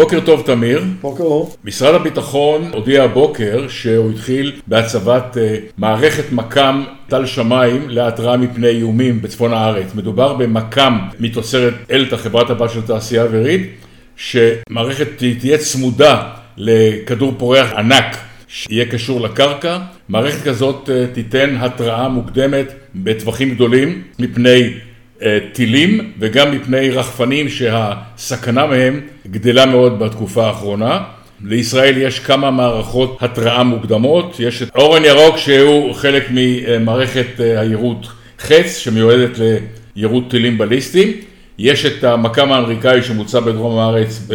בוקר טוב תמיר. בוקר אור. משרד הביטחון הודיע הבוקר שהוא התחיל בהצבת uh, מערכת מכ"ם טל שמיים להתראה מפני איומים בצפון הארץ. מדובר במכ"ם מתוצרת אלתא, חברת הבת של תעשייה אווירית, שמערכת תהיה צמודה לכדור פורח ענק שיהיה קשור לקרקע. מערכת כזאת uh, תיתן התראה מוקדמת בטווחים גדולים מפני טילים וגם מפני רחפנים שהסכנה מהם גדלה מאוד בתקופה האחרונה. לישראל יש כמה מערכות התראה מוקדמות, יש את אורן ירוק שהוא חלק ממערכת אה, היירוט חץ שמיועדת ליירוט טילים בליסטיים, יש את המכ"ם האמריקאי שמוצע בדרום הארץ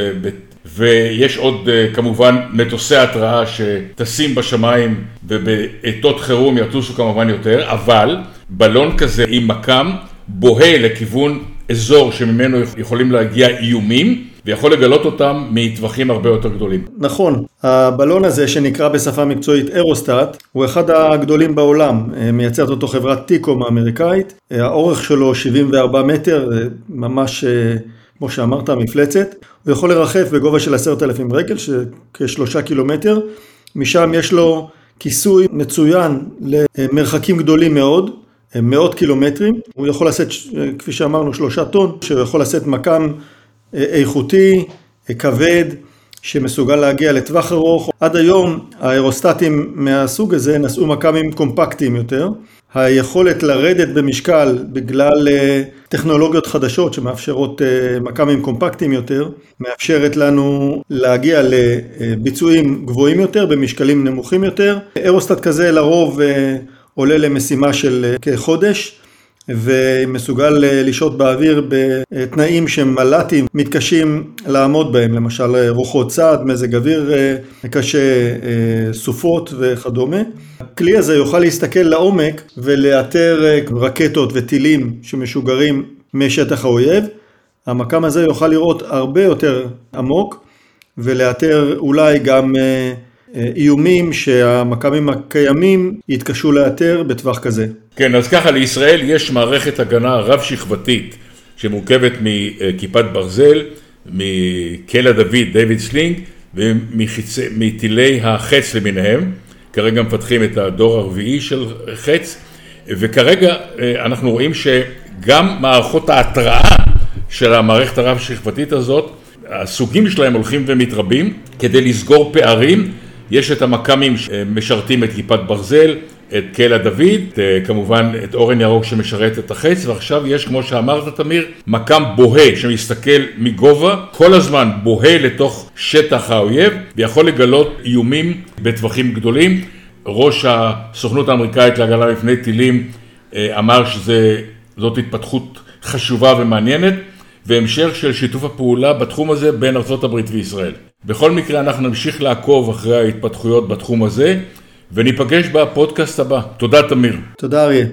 ויש עוד אה, כמובן מטוסי התראה שטסים בשמיים ובעיתות חירום יטוסו כמובן יותר, אבל בלון כזה עם מכ"ם בוהה לכיוון אזור שממנו יכולים להגיע איומים ויכול לגלות אותם מטווחים הרבה יותר גדולים. נכון, הבלון הזה שנקרא בשפה מקצועית אירוסטאט הוא אחד הגדולים בעולם, אה, מייצרת אותו חברת טיקום האמריקאית, אה, האורך שלו 74 מטר, אה, ממש כמו שאמרת מפלצת, הוא יכול לרחף בגובה של עשרת אלפים רגל, שכשלושה קילומטר, משם יש לו כיסוי מצוין למרחקים גדולים מאוד, מאות קילומטרים, הוא יכול לשאת, כפי שאמרנו, שלושה טון, שהוא יכול לשאת מכ"ם אה, איכותי, אה, כבד, שמסוגל להגיע לטווח ארוך. עד היום האירוסטטים מהסוג הזה נשאו מכ"מים קומפקטיים יותר. היכולת לרדת במשקל בגלל אה, טכנולוגיות חדשות שמאפשרות מכ"מים קומפקטיים יותר, מאפשרת לנו להגיע לביצועים גבוהים יותר במשקלים נמוכים יותר. אירוסטט כזה לרוב עולה למשימה של אה, כחודש ומסוגל אה, לשהות באוויר בתנאים שמל"טים מתקשים לעמוד בהם, למשל אה, רוחות צד, מזג אוויר קשה, סופות וכדומה. הכלי הזה יוכל להסתכל לעומק ולאתר רקטות וטילים שמשוגרים משטח האויב. המכ"ם הזה יוכל לראות הרבה יותר עמוק ולאתר אולי גם איומים שהמכ"מים הקיימים יתקשו לאתר בטווח כזה. כן, אז ככה לישראל יש מערכת הגנה רב שכבתית שמורכבת מכיפת ברזל, קלע דוד, David's Sling, ומטילי החץ למיניהם. כרגע מפתחים את הדור הרביעי של חץ, וכרגע אה, אנחנו רואים שגם מערכות ההתראה של המערכת הרב שכבתית הזאת, הסוגים שלהם הולכים ומתרבים כדי לסגור פערים יש את המכ"מים שמשרתים את כיפת ברזל, את קלע דוד, את, אה, כמובן את אורן ירוק שמשרת את החץ, ועכשיו יש, כמו שאמרת תמיר, מכ"ם בוהה שמסתכל מגובה, כל הזמן בוהה לתוך שטח האויב, ויכול לגלות איומים בטווחים גדולים. ראש הסוכנות האמריקאית להגנה לפני טילים אה, אמר שזאת התפתחות חשובה ומעניינת, והמשך של שיתוף הפעולה בתחום הזה בין ארה"ב וישראל. בכל מקרה אנחנו נמשיך לעקוב אחרי ההתפתחויות בתחום הזה וניפגש בפודקאסט הבא. תודה תמיר. תודה אריה.